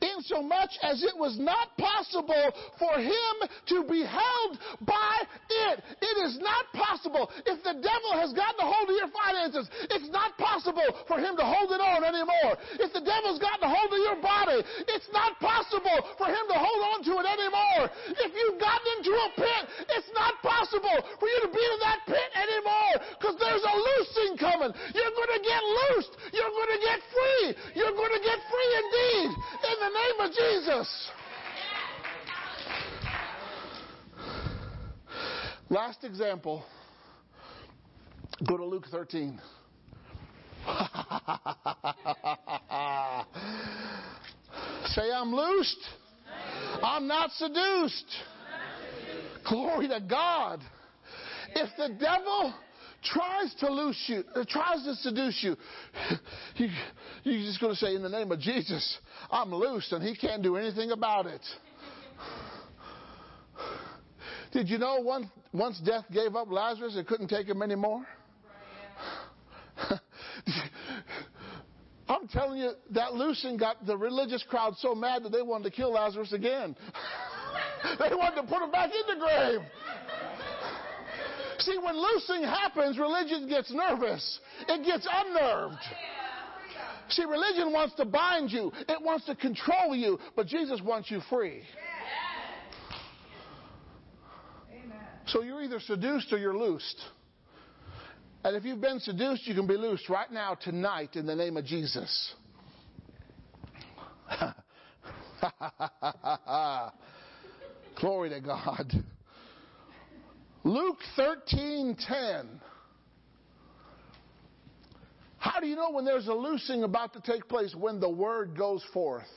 insomuch as it was not possible for him to be held by it. It is not possible. If the devil has gotten a hold of your finances, it's not possible for him to hold it on anymore. If the devil's gotten a hold of your body, it's not possible for him to hold on to it anymore. If you've gotten into a pit, it's not possible for you to be in that pit anymore because there's a loosing coming. You're going to get loosed. You're going to get free. You're going to get free indeed in the name of Jesus. Last example. Go to Luke 13. Say, I'm loosed. I'm not seduced. Glory to God. If the devil tries to loose you, uh, tries to seduce you, you, you're just going to say, in the name of Jesus, I'm loose and he can't do anything about it. Did you know once, once death gave up Lazarus, it couldn't take him anymore? I'm telling you, that loosing got the religious crowd so mad that they wanted to kill Lazarus again. they wanted to put him back in the grave. See, when loosing happens, religion gets nervous. It gets unnerved. See, religion wants to bind you. It wants to control you, but Jesus wants you free. So you're either seduced or you're loosed. And if you've been seduced, you can be loosed right now, tonight, in the name of Jesus. Glory to God. Luke 13:10. How do you know when there's a loosing about to take place? When the word goes forth.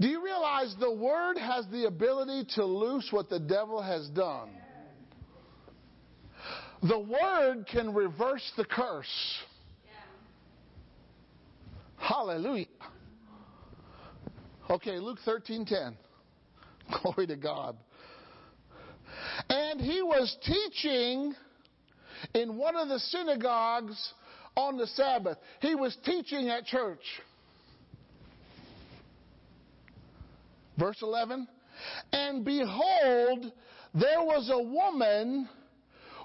Do you realize the word has the ability to loose what the devil has done? The word can reverse the curse. Hallelujah. Okay, Luke 13:10. Glory to God. And he was teaching in one of the synagogues on the Sabbath. He was teaching at church. Verse 11. And behold, there was a woman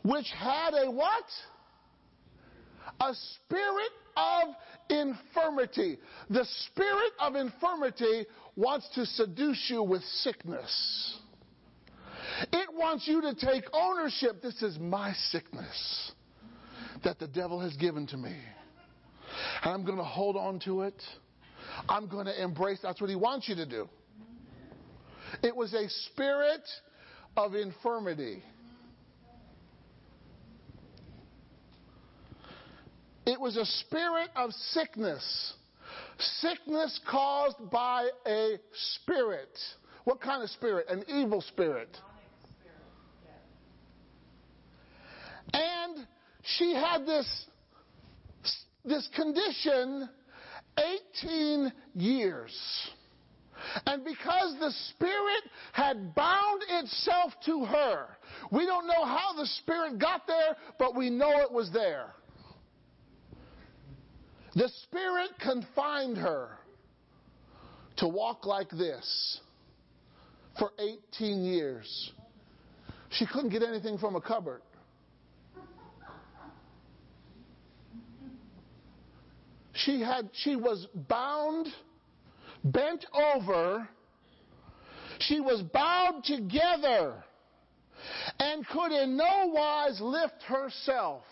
which had a what? A spirit of infirmity. The spirit of infirmity wants to seduce you with sickness. It wants you to take ownership. This is my sickness that the devil has given to me. And I'm going to hold on to it. I'm going to embrace. That's what he wants you to do. It was a spirit of infirmity. It was a spirit of sickness. Sickness caused by a spirit. What kind of spirit? An evil spirit. And she had this, this condition 18 years. And because the Spirit had bound itself to her, we don't know how the Spirit got there, but we know it was there. The Spirit confined her to walk like this for 18 years. She couldn't get anything from a cupboard. She had she was bound, bent over, she was bound together, and could in no wise lift herself.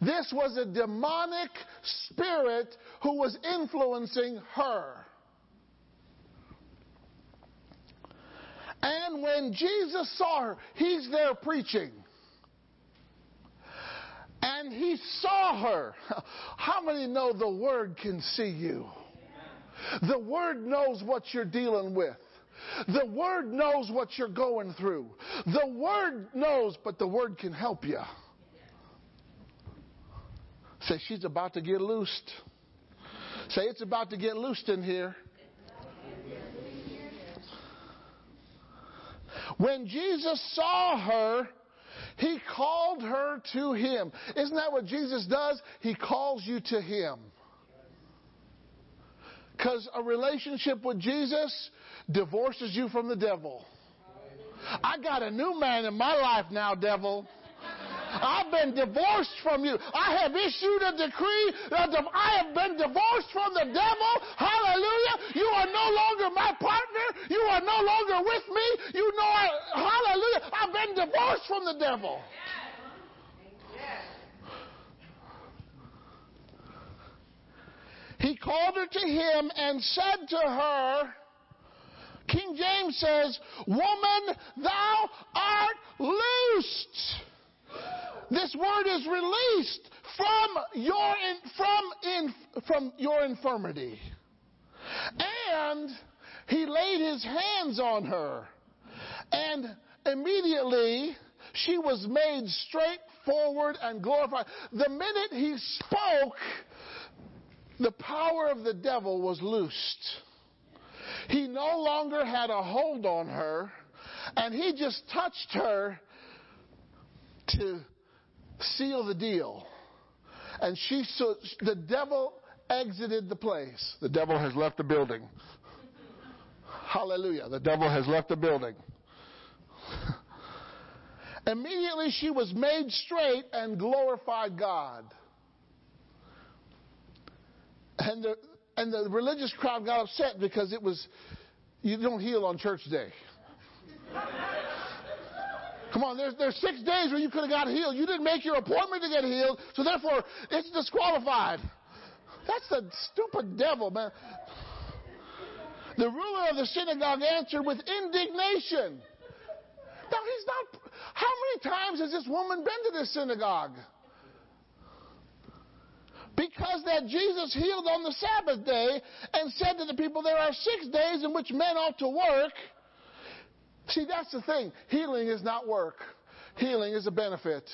This was a demonic spirit who was influencing her. And when Jesus saw her, he's there preaching. And he saw her. How many know the Word can see you? The Word knows what you're dealing with. The Word knows what you're going through. The Word knows, but the Word can help you. Say, she's about to get loosed. Say, it's about to get loosed in here. When Jesus saw her, he called her to him. Isn't that what Jesus does? He calls you to him. Because a relationship with Jesus divorces you from the devil. I got a new man in my life now, devil. I've been divorced from you. I have issued a decree. That I have been divorced from the devil. Hallelujah. You are no longer my partner. You are no longer with me. You know, I, hallelujah. I've been divorced from the devil. He called her to him and said to her, King James says, Woman, thou art loosed this word is released from your, in, from, in, from your infirmity. And he laid his hands on her. And immediately she was made straight forward and glorified. The minute he spoke, the power of the devil was loosed. He no longer had a hold on her, and he just touched her to seal the deal. And she so the devil exited the place. The devil has left the building. Hallelujah. The devil has left the building. Immediately she was made straight and glorified God. And the, and the religious crowd got upset because it was, you don't heal on church day. Come on, there's, there's six days where you could have got healed. You didn't make your appointment to get healed, so therefore it's disqualified. That's the stupid devil, man. The ruler of the synagogue answered with indignation. Now he's not. How many times has this woman been to this synagogue? Because that Jesus healed on the Sabbath day and said to the people, There are six days in which men ought to work. See, that's the thing. Healing is not work. Healing is a benefit.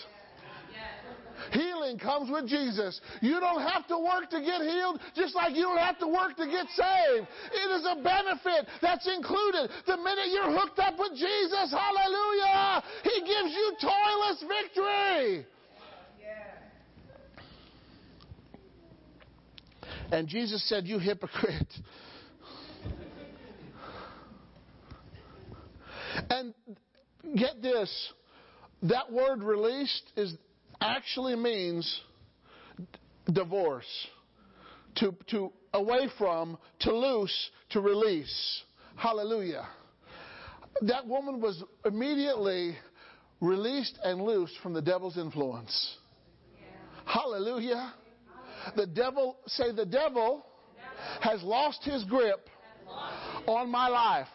Healing comes with Jesus. You don't have to work to get healed, just like you don't have to work to get saved. It is a benefit that's included. The minute you're hooked up with Jesus, hallelujah, He gives you toilless victory. And Jesus said, You hypocrite. And get this that word released is actually means divorce. To, to away from, to loose, to release. Hallelujah. That woman was immediately released and loosed from the devil's influence. Hallelujah. The devil, say, the devil has lost his grip on my life,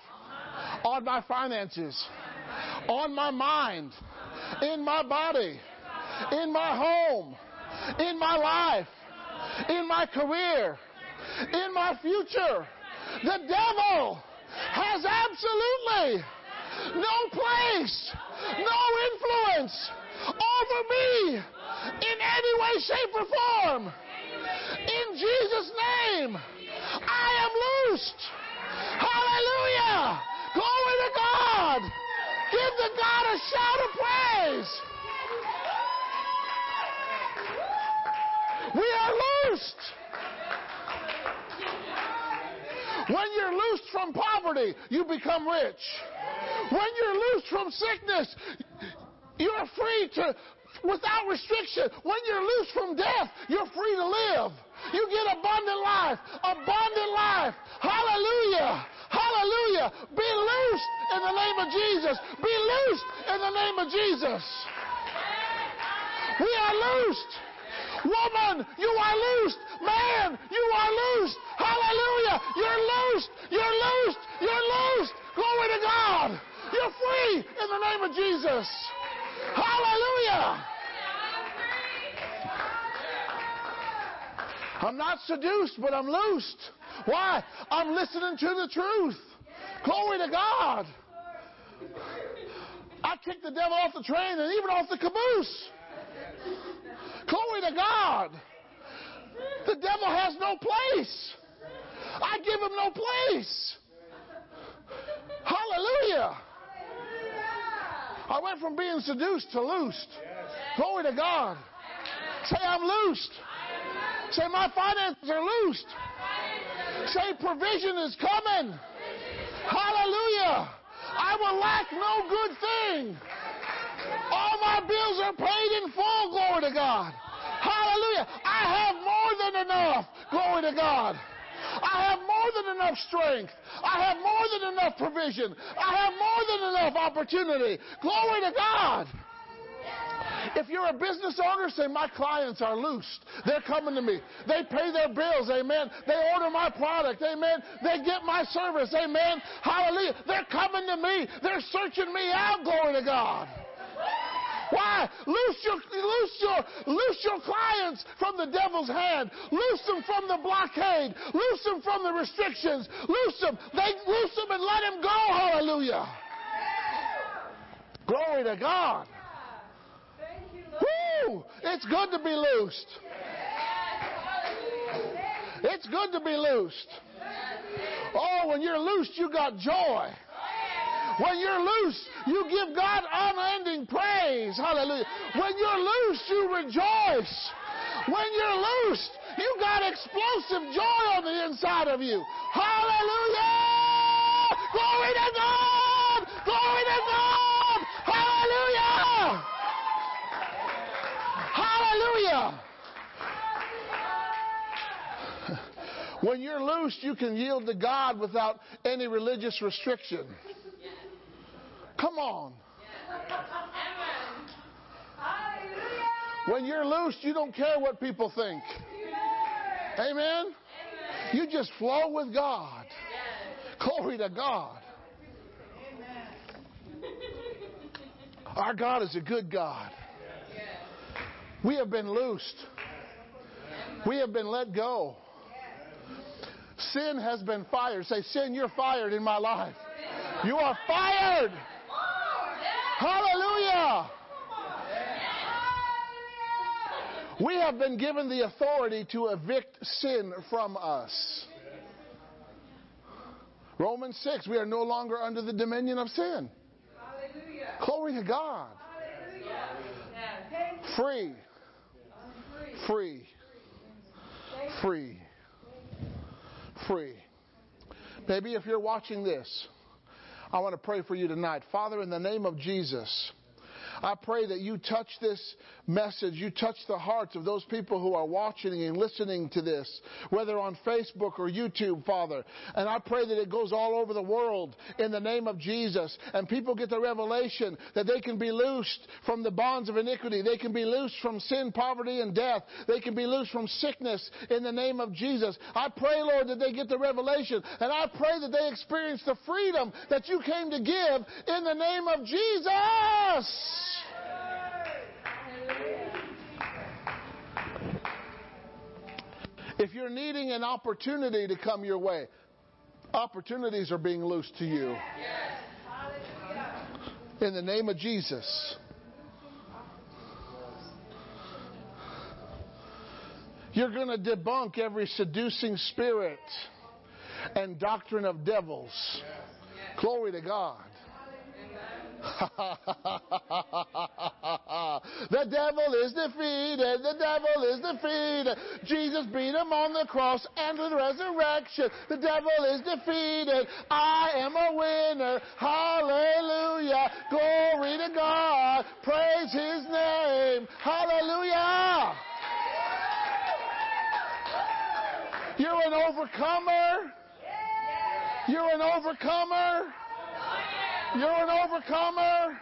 on my finances, on my mind, in my body, in my home, in my life, in my career, in my future. The devil has absolutely no place, no influence over me in any way, shape, or form. In Jesus' name, I am loosed. Hallelujah. Glory to God. Give the God a shout of praise. We are loosed. When you're loosed from poverty, you become rich. When you're loosed from sickness, you're free to, without restriction. When you're loosed from death, you're free to live. You get abundant life. Abundant life. Hallelujah. Hallelujah. Be loosed in the name of Jesus. Be loosed in the name of Jesus. We are loosed. Woman, you are loosed. Man, you are loosed. Hallelujah. You're loosed. You're loosed. You're loosed. Glory to God. You're free in the name of Jesus. Hallelujah. I'm not seduced, but I'm loosed. Why? I'm listening to the truth. Glory to God. I kicked the devil off the train and even off the caboose. Glory to God. The devil has no place. I give him no place. Hallelujah. I went from being seduced to loosed. Glory to God. Say, I'm loosed. Say, my finances are loosed. Say, provision is coming. Hallelujah. I will lack no good thing. All my bills are paid in full. Glory to God. Hallelujah. I have more than enough. Glory to God. I have more than enough strength. I have more than enough provision. I have more than enough opportunity. Glory to God. If you're a business owner, say, My clients are loosed. They're coming to me. They pay their bills. Amen. They order my product. Amen. They get my service. Amen. Hallelujah. They're coming to me. They're searching me out. Glory to God. Why? Loose your, loose your, loose your clients from the devil's hand. Loose them from the blockade. Loose them from the restrictions. Loose them. They loose them and let them go. Hallelujah. Glory to God. Woo! It's good to be loosed. It's good to be loosed. Oh, when you're loosed, you got joy. When you're loose, you give God unending praise. Hallelujah. When you're loose, you rejoice. When you're loose, you got explosive joy on the inside of you. Hallelujah! Glory to God! Glory to God! Hallelujah! Hallelujah! When you're loose, you can yield to God without any religious restriction. Come on. When you're loose, you don't care what people think. Amen? You just flow with God. Glory to God. Our God is a good God. We have been loosed. We have been let go. Sin has been fired. Say, Sin, you're fired in my life. You are fired. We have been given the authority to evict sin from us. Romans 6, we are no longer under the dominion of sin. Glory to God. Free. Free. Free. Free. Maybe if you're watching this, I want to pray for you tonight. Father, in the name of Jesus, I pray that you touch this message. You touch the hearts of those people who are watching and listening to this, whether on Facebook or YouTube, Father. And I pray that it goes all over the world in the name of Jesus. And people get the revelation that they can be loosed from the bonds of iniquity. They can be loosed from sin, poverty, and death. They can be loosed from sickness in the name of Jesus. I pray, Lord, that they get the revelation. And I pray that they experience the freedom that you came to give in the name of Jesus. If you're needing an opportunity to come your way, opportunities are being loosed to you. In the name of Jesus. You're going to debunk every seducing spirit and doctrine of devils. Glory to God. the devil is defeated. The devil is defeated. Jesus beat him on the cross and with resurrection. The devil is defeated. I am a winner. Hallelujah. Glory to God. Praise his name. Hallelujah. You're an overcomer. You're an overcomer. You're an overcomer.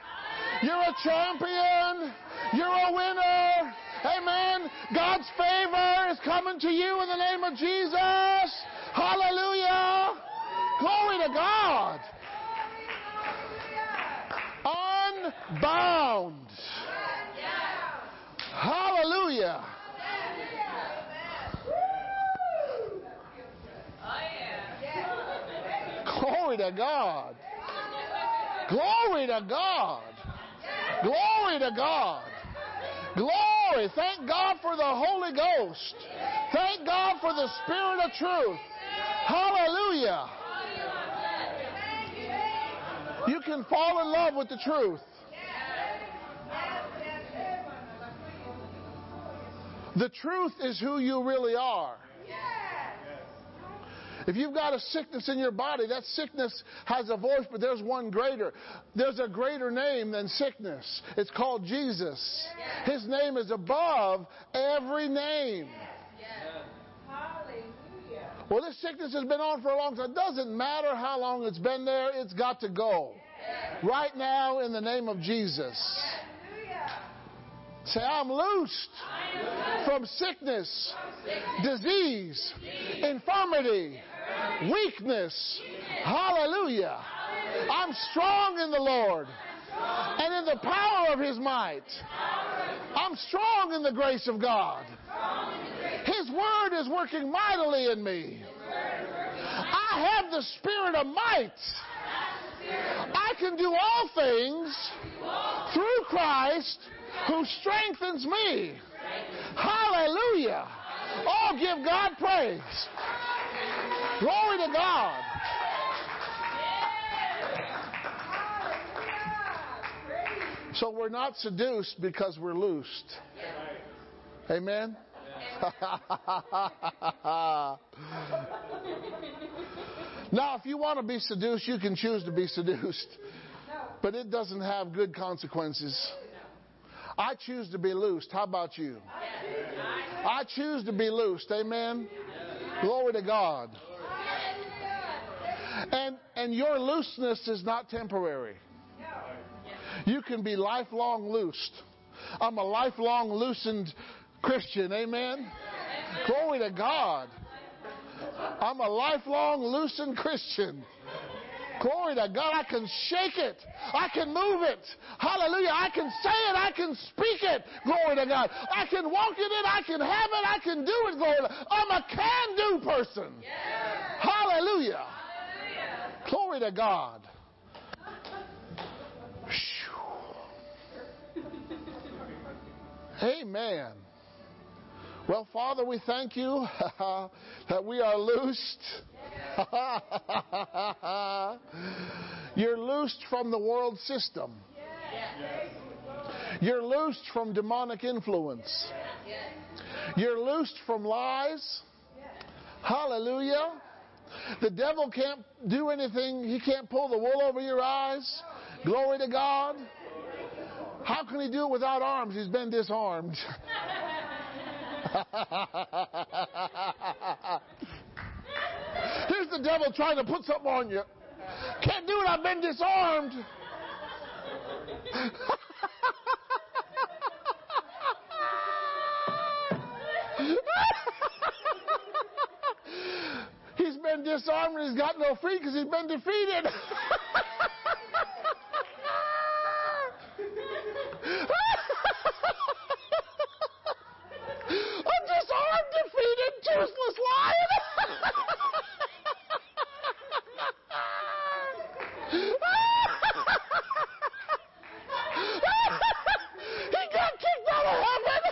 You're a champion. You're a winner. Amen. God's favor is coming to you in the name of Jesus. Hallelujah. Glory to God. Unbound. Hallelujah. Glory to God. Glory to God. Glory to God. Glory. Thank God for the Holy Ghost. Thank God for the Spirit of truth. Hallelujah. You can fall in love with the truth. The truth is who you really are. If you've got a sickness in your body, that sickness has a voice, but there's one greater. There's a greater name than sickness. It's called Jesus. His name is above every name. Well, this sickness has been on for a long time. It doesn't matter how long it's been there, it's got to go. Right now, in the name of Jesus. Say, I'm loosed from sickness, disease, infirmity, weakness. Hallelujah. I'm strong in the Lord and in the power of His might. I'm strong in the grace of God. His word is working mightily in me. I have the spirit of might. I can do all things through Christ who strengthens me. Hallelujah. Oh, give God praise. Glory to God. So we're not seduced because we're loosed. Amen? now, if you want to be seduced, you can choose to be seduced. But it doesn't have good consequences. I choose to be loosed. How about you? I choose to be loosed. Amen. Glory to God. And and your looseness is not temporary. You can be lifelong loosed. I'm a lifelong loosened Christian. Amen. Glory to God. I'm a lifelong loosened Christian. Glory to God. I can shake it. I can move it. Hallelujah. I can say it. I can speak it. Glory to God. I can walk in it. I can have it. I can do it. Glory to God. I'm a can do person. Hallelujah. Hallelujah. Glory to God. Amen. Well, Father, we thank you that we are loosed. You're loosed from the world system. You're loosed from demonic influence. You're loosed from lies. Hallelujah. The devil can't do anything. He can't pull the wool over your eyes. Glory to God. How can he do it without arms? He's been disarmed. Here's the devil trying to put something on you. Can't do it, I've been disarmed. he's been disarmed and he's got no free because he's been defeated. toothless lion. he got kicked out of heaven.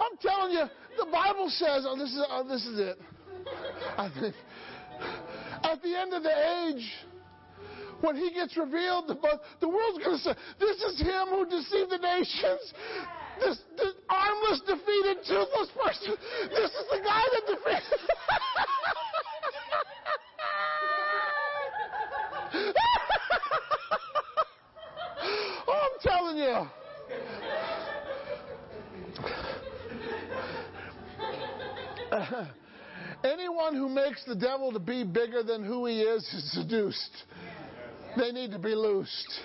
I'm telling you, the Bible says, oh, this is, oh, this is it. I think at the end of the age, when he gets revealed, the, the world's going to say, this is him who deceived the nations. This, this armless, defeated, toothless person. This is the guy that defeated. oh, I'm telling you. Anyone who makes the devil to be bigger than who he is is seduced. They need to be loosed.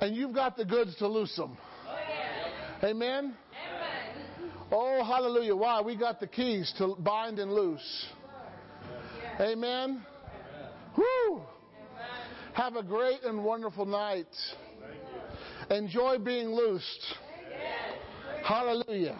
And you've got the goods to loose them. Amen? Oh, hallelujah. Why? We got the keys to bind and loose. Amen? Whoo! Have a great and wonderful night. Enjoy being loosed. Hallelujah.